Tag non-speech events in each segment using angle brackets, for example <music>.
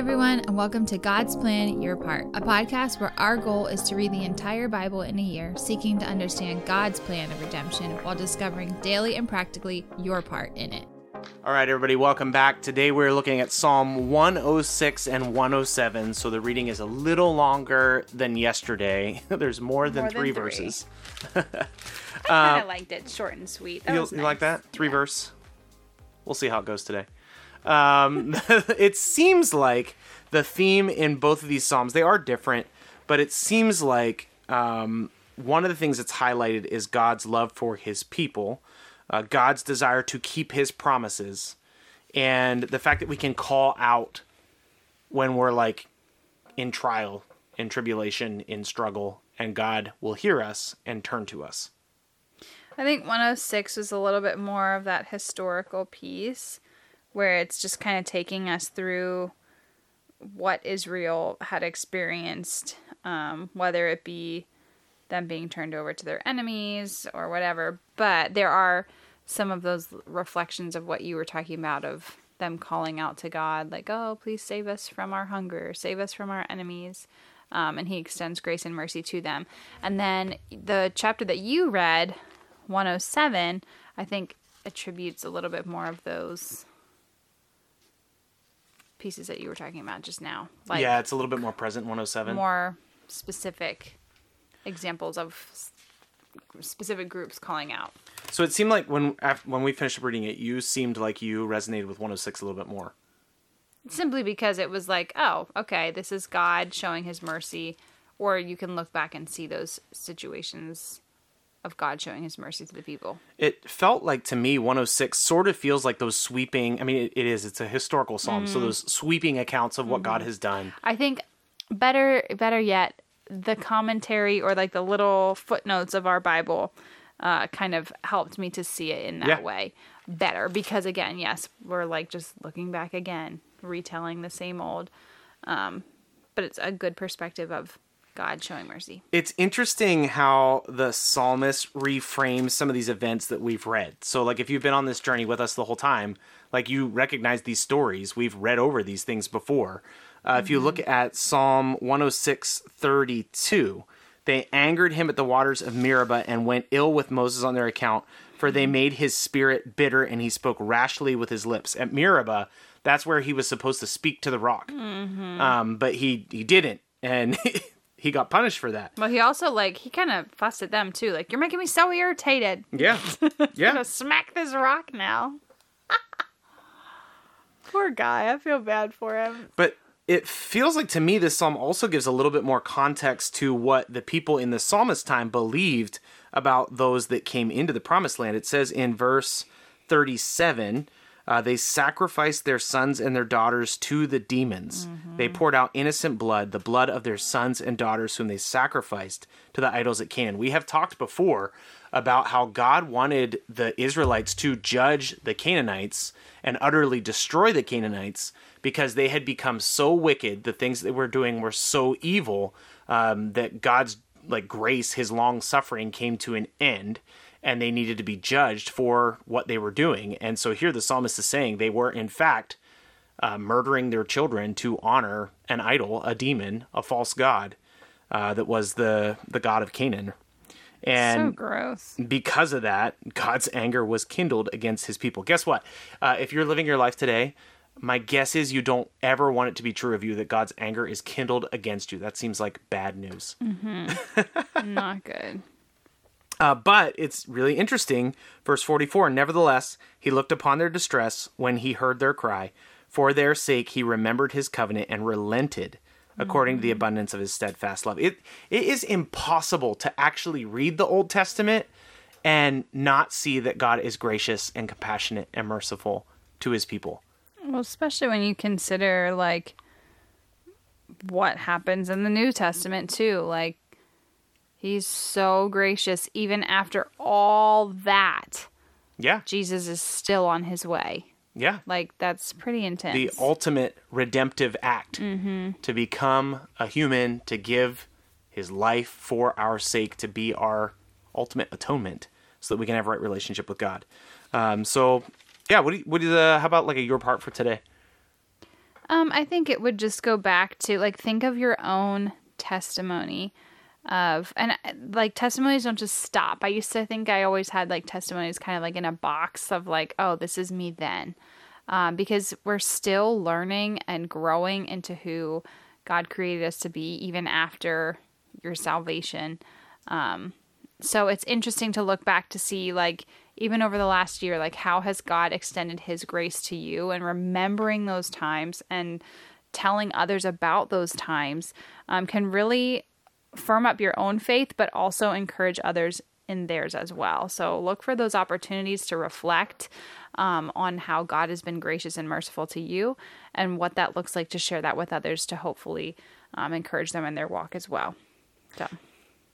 everyone, and welcome to God's Plan Your Part, a podcast where our goal is to read the entire Bible in a year, seeking to understand God's plan of redemption while discovering daily and practically your part in it. All right, everybody, welcome back. Today we're looking at Psalm 106 and 107. So the reading is a little longer than yesterday. <laughs> There's more than, More than three, three. verses. <laughs> I kind of uh, liked it, short and sweet. That You, was you like that? Three verse? We'll see how it goes today. Um, <laughs> it seems like the theme in both of these Psalms, they are different, but it seems like um, one of the things that's highlighted is God's love for his people, uh, God's desire to keep his promises, and the fact that we can call out when we're like in trial, in tribulation, in struggle, and God will hear us and turn to us. I think 106 was a little bit more of that historical piece where it's just kind of taking us through what Israel had experienced, um, whether it be them being turned over to their enemies or whatever. But there are some of those reflections of what you were talking about of them calling out to God, like, oh, please save us from our hunger, save us from our enemies. Um, and he extends grace and mercy to them. And then the chapter that you read, 107, I think attributes a little bit more of those pieces that you were talking about just now. Like yeah, it's a little bit more present. 107. more specific examples of specific groups calling out. So it seemed like when when we finished reading it, you seemed like you resonated with 106 a little bit more. Simply because it was like, oh, okay, this is God showing his mercy. Or you can look back and see those situations of God showing his mercy to the people. It felt like to me 106 sort of feels like those sweeping. I mean, it, it is. It's a historical psalm, so those sweeping accounts of what God has done. I think better better yet, the commentary or like the little footnotes of our Bible uh, kind of helped me to see it in that Yeah. way better because again, yes, we're like just looking back again, retelling the same old, um, but it's a good perspective of God showing mercy. It's interesting how the psalmist reframes some of these events that we've read. So, like, if you've been on this journey with us the whole time, like you recognize these stories. We've read over these things before. Uh, If you look at Psalm 106 32, they angered him at the waters of Meribah and went ill with Moses on their account, for they made his spirit bitter and he spoke rashly with his lips. At Meribah, that's where he was supposed to speak to the rock, um, but he, he didn't. And <laughs> he got punished for that. But he also like he kind of fussed at them too, like you're making me so irritated. Yeah. <laughs> Yeah. gonna smack this rock now. <laughs> Poor guy, I feel bad for him. But it feels like to me this psalm also gives a little bit more context to what the people in the psalmist time believed about those that came into the promised land. It says in verse 37 uh, they sacrificed their sons and their daughters to the demons. They poured out innocent blood, the blood of their sons and daughters, whom they sacrificed to the idols at Canaan. We have talked before about how God wanted the Israelites to judge the Canaanites and utterly destroy the Canaanites because they had become so wicked. The things they were doing were so evil um, that God's like grace, His long suffering, came to an end and they needed to be judged for what they were doing. And so here the psalmist is saying they were, in fact, uh, murdering their children to honor an idol, a demon, a false god uh, that was the the god of Canaan. so And gross. because of that, God's anger was kindled against his people. Guess what? Uh, if you're living your life today, my guess is you don't ever want it to be true of you that God's anger is kindled against you. That seems like bad news. <laughs> Not good. Uh, but it's really interesting. Verse 44 Nevertheless, he looked upon their distress when he heard their cry. For their sake, he remembered his covenant and relented according to the abundance of his steadfast love. It, it is impossible to actually read the Old Testament and not see that God is gracious and compassionate and merciful to his people. Well, especially when you consider like what happens in the New Testament too. Like he's so gracious even after all that. Yeah. Jesus is still on his way. Yeah. Like that's pretty intense. the ultimate redemptive act to become a human, to give his life for our sake, to be our ultimate atonement, so that we can have a right relationship with God. Um, so, yeah, what do you, what do uh, how about like a your part for today? Um, I think it would just go back to like think of your own testimony of and uh, like testimonies don't just stop. I used to think I always had like testimonies kind of like in a box of like, oh, this is me then. Um, because we're still learning and growing into who God created us to be even after your salvation. Um, so it's interesting to look back to see like even over the last year like how has god extended his grace to you and remembering those times and telling others about those times um, can really firm up your own faith but also encourage others in theirs as well so look for those opportunities to reflect um, on how god has been gracious and merciful to you and what that looks like to share that with others to hopefully um, encourage them in their walk as well so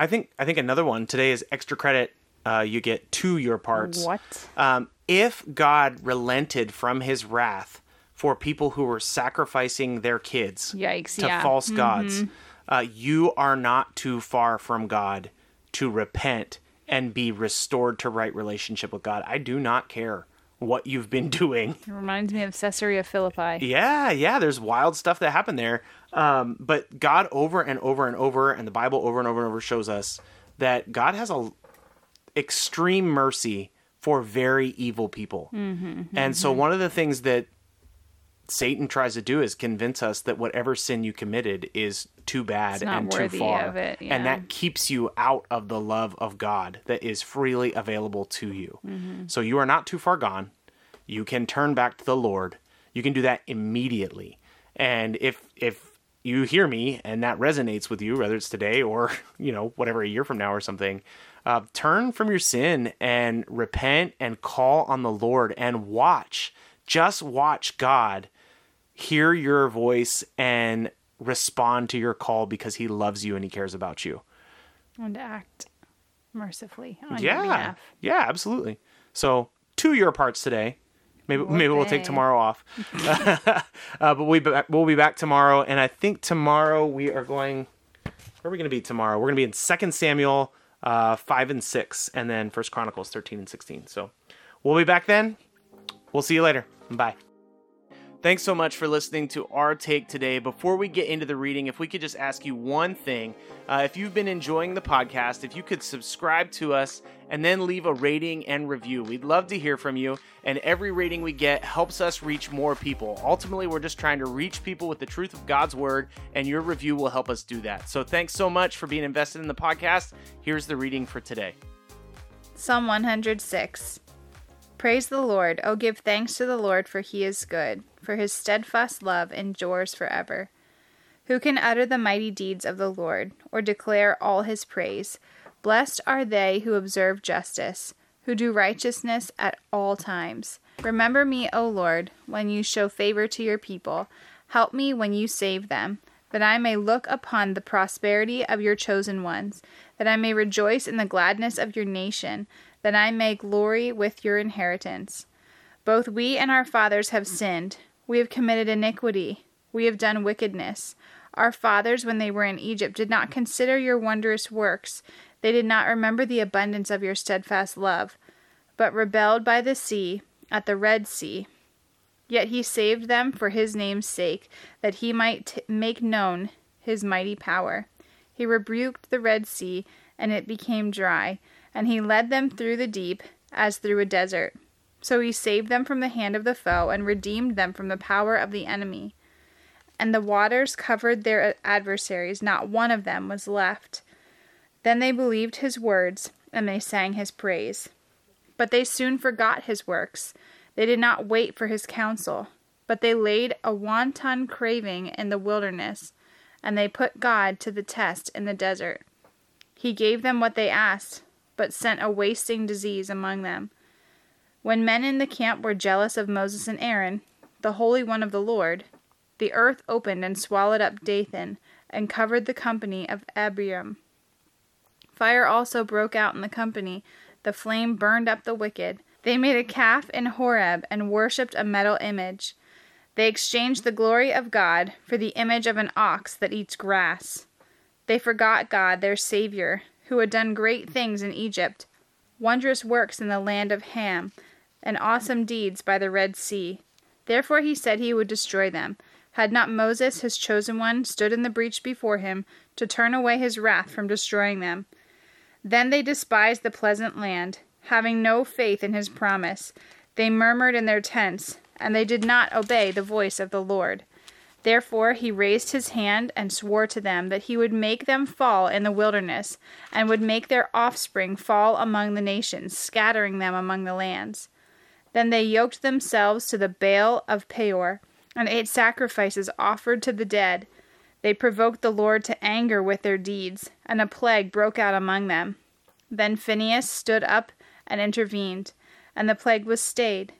I think I think another one today is extra credit. Uh, you get to your parts. What? Um, if God relented from His wrath for people who were sacrificing their kids Yikes, to yeah. false gods, uh, you are not too far from God to repent and be restored to right relationship with God. I do not care what you've been <laughs> doing. It reminds me of Caesarea Philippi. Yeah, yeah, there's wild stuff that happened there. Um, but God over and over and over, and the Bible over and over and over shows us that God has a extreme mercy for very evil people. and so one of the things that Satan tries to do is convince us that whatever sin you committed is too bad and too far. it, yeah. And that keeps you out of the love of God that is freely available to you. Mm-hmm. So you are not too far gone. You can turn back to the Lord. You can do that immediately. And if if you hear me and that resonates with you, whether it's today or <laughs> you know whatever a year from now or something, uh, turn from your sin and repent and call on the Lord and watch. Just watch God hear your voice and respond to your call because He loves you and He cares about you. And act mercifully on your Yeah, behalf. yeah, absolutely. So to your parts today. Maybe maybe we'll take tomorrow off, <laughs> <laughs> uh, but we be, we'll be back tomorrow. And I think tomorrow we are going. Where are we going to be tomorrow? We're going to be in Second Samuel uh, five and six, and then First Chronicles thirteen and sixteen. So we'll be back then. We'll see you later. Bye. Thanks so much for listening to our take today. Before we get into the reading, if we could just ask you one thing. Uh, if you've been enjoying the podcast, if you could subscribe to us and then leave a rating and review. We'd love to hear from you, and every rating we get helps us reach more people. Ultimately, we're just trying to reach people with the truth of God's word, and your review will help us do that. So thanks so much for being invested in the podcast. Here's the reading for today. Psalm 106. Praise the Lord. Oh, give thanks to the Lord, for he is good, for his steadfast love endures forever. Who can utter the mighty deeds of the Lord, or declare all his praise? Blessed are they who observe justice, who do righteousness at all times. Remember me, O Lord, when you show favor to your people. Help me when you save them, that I may look upon the prosperity of your chosen ones, that I may rejoice in the gladness of your nation, that I may glory with your inheritance. Both we and our fathers have sinned. We have committed iniquity. We have done wickedness. Our fathers, when they were in Egypt, did not consider your wondrous works. They did not remember the abundance of your steadfast love, but rebelled by the sea, at the Red Sea. Yet he saved them for his name's sake, that he might t- make known his mighty power. He rebuked the Red Sea, and it became dry, and he led them through the deep, as through a desert. So he saved them from the hand of the foe, and redeemed them from the power of the enemy. And the waters covered their adversaries, not one of them was left. Then they believed his words, and they sang his praise. But they soon forgot his works. They did not wait for his counsel, but they laid a wanton craving in the wilderness, and they put God to the test in the desert. He gave them what they asked, but sent a wasting disease among them. When men in the camp were jealous of Moses and Aaron, the Holy One of the Lord, the earth opened and swallowed up Dathan, and covered the company of Abiram. Fire also broke out in the company, the flame burned up the wicked. They made a calf in Horeb and worshipped a metal image. They exchanged the glory of God for the image of an ox that eats grass. They forgot God, their Savior, who had done great things in Egypt, wondrous works in the land of Ham, and awesome deeds by the Red Sea. Therefore he said he would destroy them, Had not Moses, his chosen one, stood in the breach before him to turn away his wrath from destroying them? Then they despised the pleasant land, having no faith in his promise. They murmured in their tents, and they did not obey the voice of the Lord. Therefore he raised his hand and swore to them that he would make them fall in the wilderness, and would make their offspring fall among the nations, scattering them among the lands. Then they yoked themselves to the Baal of Peor, and ate sacrifices offered to the dead. They provoked the Lord to anger with their deeds, and a plague broke out among them. Then Phinehas stood up and intervened, and the plague was stayed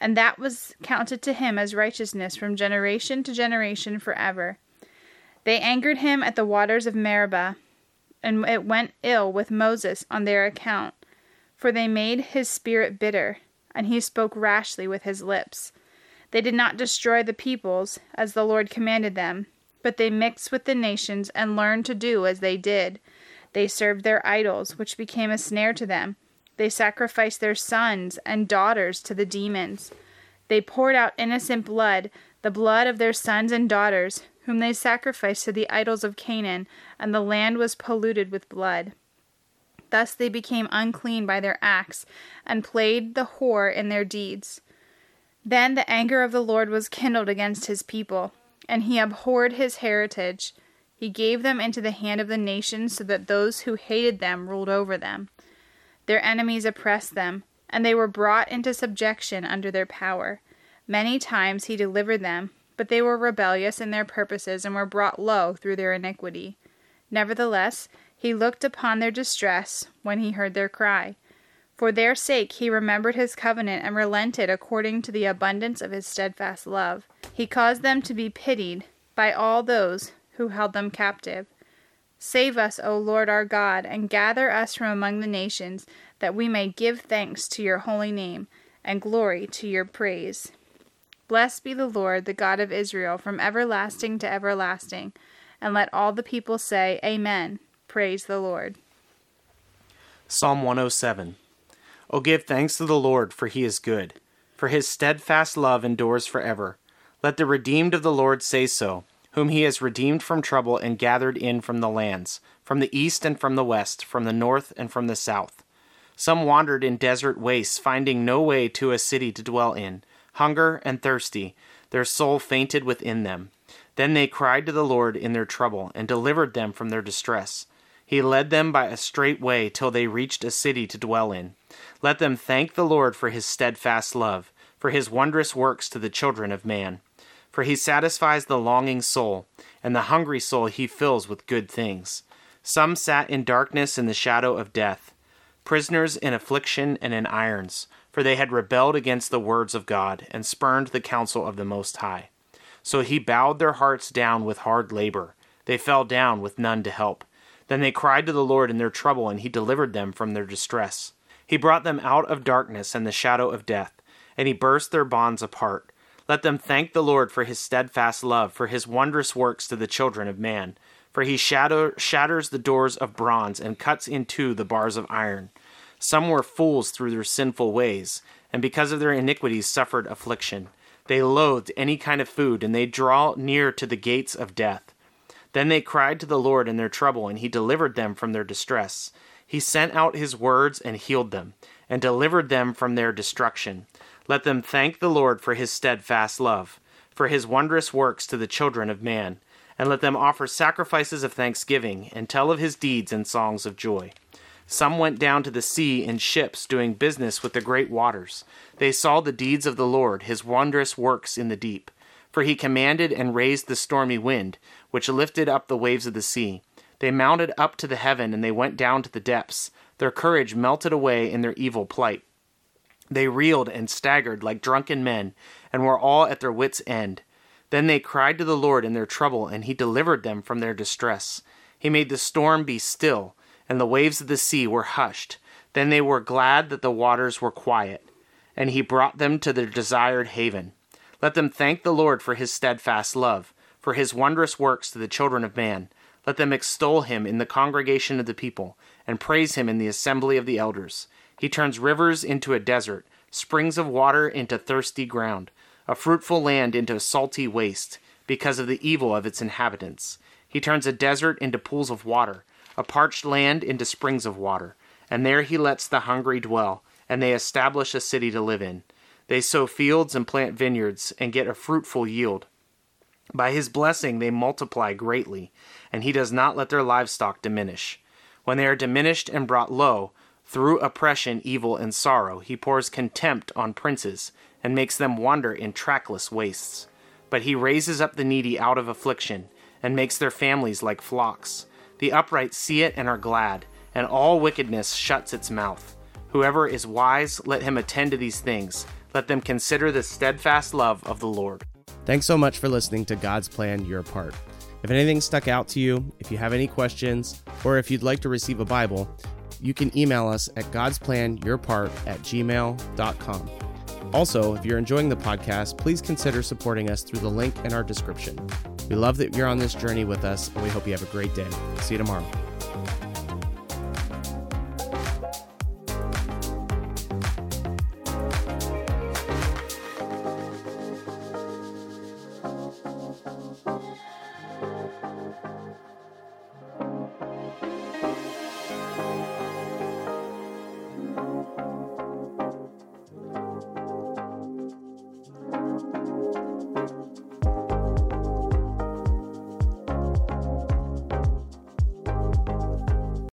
and that was counted to him as righteousness from generation to generation forever. They angered him at the waters of Meribah, and it went ill with Moses on their account, for they made his spirit bitter, and he spoke rashly with his lips. They did not destroy the peoples, as the Lord commanded them, but they mixed with the nations and learned to do as they did. They served their idols, which became a snare to them they sacrificed their sons and daughters to the demons. They poured out innocent blood, the blood of their sons and daughters, whom they sacrificed to the idols of Canaan, and the land was polluted with blood. Thus they became unclean by their acts, and played the whore in their deeds. Then the anger of the Lord was kindled against his people, and he abhorred his heritage. He gave them into the hand of the nations, so that those who hated them ruled over them. Their enemies oppressed them, and they were brought into subjection under their power. Many times he delivered them, but they were rebellious in their purposes and were brought low through their iniquity. Nevertheless, he looked upon their distress when he heard their cry. For their sake he remembered his covenant and relented according to the abundance of his steadfast love. He caused them to be pitied by all those who held them captive. Save us, O Lord our God, and gather us from among the nations, that we may give thanks to your holy name and glory to your praise. Blessed be the Lord, the God of Israel, from everlasting to everlasting. And let all the people say, Amen. Praise the Lord. Psalm 107 O give thanks to the Lord, for he is good, for his steadfast love endures forever. Let the redeemed of the Lord say so whom he has redeemed from trouble and gathered in from the lands, from the east and from the west, from the north and from the south. Some wandered in desert wastes, finding no way to a city to dwell in, hunger and thirsty, their soul fainted within them. Then they cried to the Lord in their trouble, and delivered them from their distress. He led them by a straight way till they reached a city to dwell in. Let them thank the Lord for his steadfast love, for his wondrous works to the children of man for he satisfies the longing soul, and the hungry soul he fills with good things. Some sat in darkness in the shadow of death, prisoners in affliction and in irons, for they had rebelled against the words of God, and spurned the counsel of the Most High. So he bowed their hearts down with hard labor. They fell down with none to help. Then they cried to the Lord in their trouble, and he delivered them from their distress. He brought them out of darkness and the shadow of death, and he burst their bonds apart. Let them thank the Lord for his steadfast love, for his wondrous works to the children of man. For he shatter, shatters the doors of bronze and cuts in two the bars of iron. Some were fools through their sinful ways, and because of their iniquities suffered affliction. They loathed any kind of food, and they draw near to the gates of death. Then they cried to the Lord in their trouble, and he delivered them from their distress. He sent out his words and healed them, and delivered them from their destruction. Let them thank the Lord for his steadfast love, for his wondrous works to the children of man, and let them offer sacrifices of thanksgiving, and tell of his deeds in songs of joy. Some went down to the sea in ships, doing business with the great waters. They saw the deeds of the Lord, his wondrous works in the deep. For he commanded and raised the stormy wind, which lifted up the waves of the sea. They mounted up to the heaven, and they went down to the depths. Their courage melted away in their evil plight. They reeled and staggered like drunken men, and were all at their wits' end. Then they cried to the Lord in their trouble, and he delivered them from their distress. He made the storm be still, and the waves of the sea were hushed. Then they were glad that the waters were quiet, and he brought them to their desired haven. Let them thank the Lord for his steadfast love, for his wondrous works to the children of man. Let them extol him in the congregation of the people, and praise him in the assembly of the elders. He turns rivers into a desert, springs of water into thirsty ground, a fruitful land into a salty waste. because of the evil of its inhabitants. He turns a desert into pools of water, a parched land into springs of water, and there he lets the hungry dwell, and they establish a city to live in. They sow fields and plant vineyards and get a fruitful yield. By his blessing they multiply greatly, and he does not let their livestock diminish. When they are diminished and brought low, through oppression, evil, and sorrow, he pours contempt on princes, and makes them wander in trackless wastes. But he raises up the needy out of affliction, and makes their families like flocks. The upright see it and are glad, and all wickedness shuts its mouth. Whoever is wise, let him attend to these things. Let them consider the steadfast love of the Lord. Thanks so much for listening to God's Plan Your Part. If anything stuck out to you, if you have any questions, or if you'd like to receive a Bible, you can email us at godsplanyourpart at gmail.com. Also, if you're enjoying the podcast, please consider supporting us through the link in our description. We love that you're on this journey with us, and we hope you have a great day. See you tomorrow.